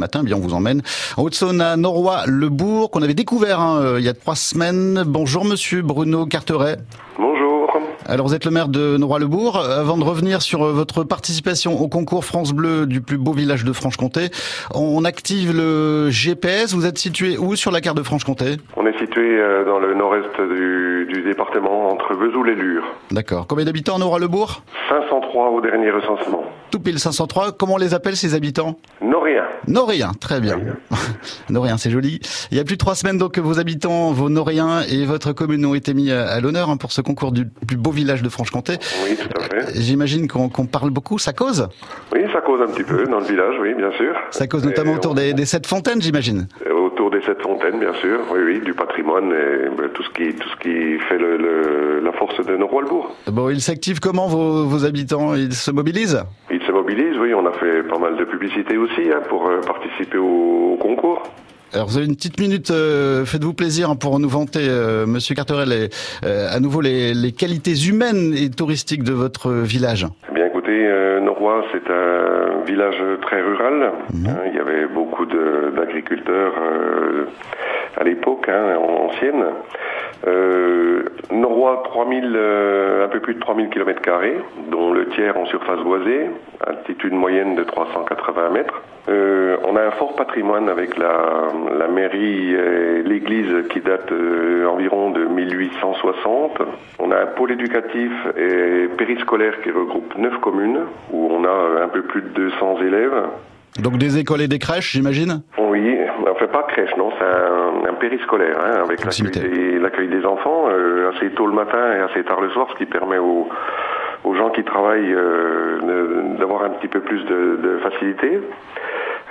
matin, eh bien on vous emmène en Haute-Saône à Noroy-le-Bourg, qu'on avait découvert hein, il y a trois semaines. Bonjour Monsieur Bruno Carteret. Bonjour. Alors vous êtes le maire de Noroy-le-Bourg. Avant de revenir sur votre participation au concours France Bleu du plus beau village de Franche-Comté, on active le GPS. Vous êtes situé où sur la carte de Franche-Comté? On est situé euh, dans le nord-est du, du département, entre Vesoul et Lure. D'accord. Combien d'habitants Noroy-le-Bourg 503 au dernier recensement. Tout pile 503. Comment on les appelle ces habitants? Noréen. Noréens, très bien. Noréens, c'est joli. Il y a plus de trois semaines donc que vos habitants, vos Noréens et votre commune ont été mis à l'honneur hein, pour ce concours du plus beau village de Franche-Comté. Oui, tout à fait. J'imagine qu'on parle beaucoup. Ça cause? Oui, ça cause un petit peu dans le village, oui, bien sûr. Ça cause notamment Et autour on- des, des sept fontaines, j'imagine. Autour des sept fontaines, bien sûr. Oui, oui, du patrimoine et ben, tout ce qui, tout ce qui fait le, le- la force de Noroy-le-Bourg. Bon, ils s'activent comment vos, vos habitants? Ils se mobilisent? Oui, on a fait pas mal de publicité aussi hein, pour euh, participer au, au concours. Alors vous avez une petite minute, euh, faites-vous plaisir hein, pour nous vanter, euh, Monsieur Carteret, les, euh, à nouveau les, les qualités humaines et touristiques de votre village. Eh bien écoutez, Noroy, c'est un village très rural. Hein, il y avait beaucoup d'agriculteurs à l'époque, hein, ancienne. Euh, Noroy, 3000, euh, un peu plus de 3000 km dont le tiers en surface boisée, altitude moyenne de 380 mètres. Euh, on a un fort patrimoine avec la, la mairie et l'église qui date euh, environ de 1860. On a un pôle éducatif et périscolaire qui regroupe neuf communes où on a euh, un peu plus de 200 élèves. Donc des écoles et des crèches, j'imagine? Oui, pas crèche, non, c'est un, un périscolaire, hein, avec l'accueil des, enfants euh, assez tôt le matin et assez tard le soir, ce qui permet aux, aux gens qui travaillent euh, d'avoir un petit peu plus de, de facilité.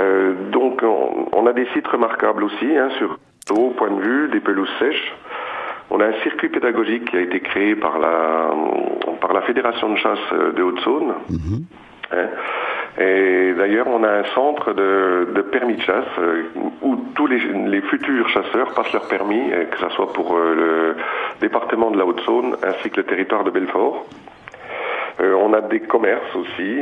Euh, donc on, on a des sites remarquables aussi, hein, sur au point de vue, des pelouses sèches. On a un circuit pédagogique qui a été créé par la, par la Fédération de chasse de Haute-Saône. Hein. Et d'ailleurs, on a un centre de, permis de chasse euh, où tous les, futurs chasseurs passent leur permis, euh, que ce soit pour euh, le département de la Haute-Saône ainsi que le territoire de Belfort. On a des commerces aussi,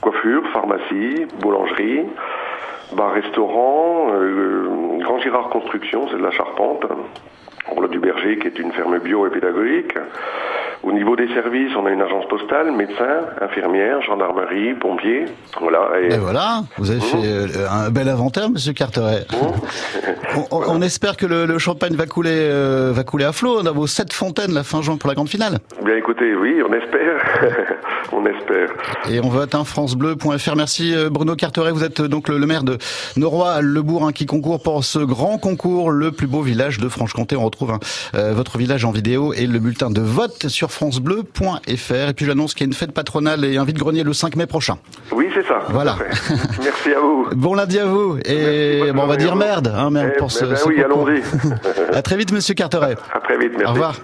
coiffure, pharmacie, boulangerie, bar-restaurant, Grand Girard Construction, c'est de la charpente. On a du Berger qui est une ferme bio et pédagogique. Au niveau des services, on a une agence postale, médecin, infirmière, gendarmerie, pompiers. Voilà. Et, Et voilà, vous avez fait euh, un bel inventaire, Monsieur Carteret. On, on- on espère que le, le champagne va couler, euh, va couler à flot. On a vos sept fontaines la fin juin pour la grande finale. Bien écoutez, oui, on espère. on espère. Et on vote un francebleu.fr. Merci euh, Bruno Carteret. Vous êtes euh, donc le, le maire de Noroy-le-Bourg hein, qui concourt pour ce grand concours, le plus beau village de Franche-Comté. On retrouve hein, euh, votre village en vidéo et le bulletin de vote sur francebleu.fr. Et puis j'annonce qu'il y a une fête patronale et un vide-grenier le 5 mai prochain. Oui, c'est ça. Voilà. Merci à vous. Bon lundi à vous. Et Merci, bon, on va dire merde, hein, merde Eh, pour ce, ben ce oui, allons-y. à très vite, Monsieur Carteret. à très vite, merci. Au revoir.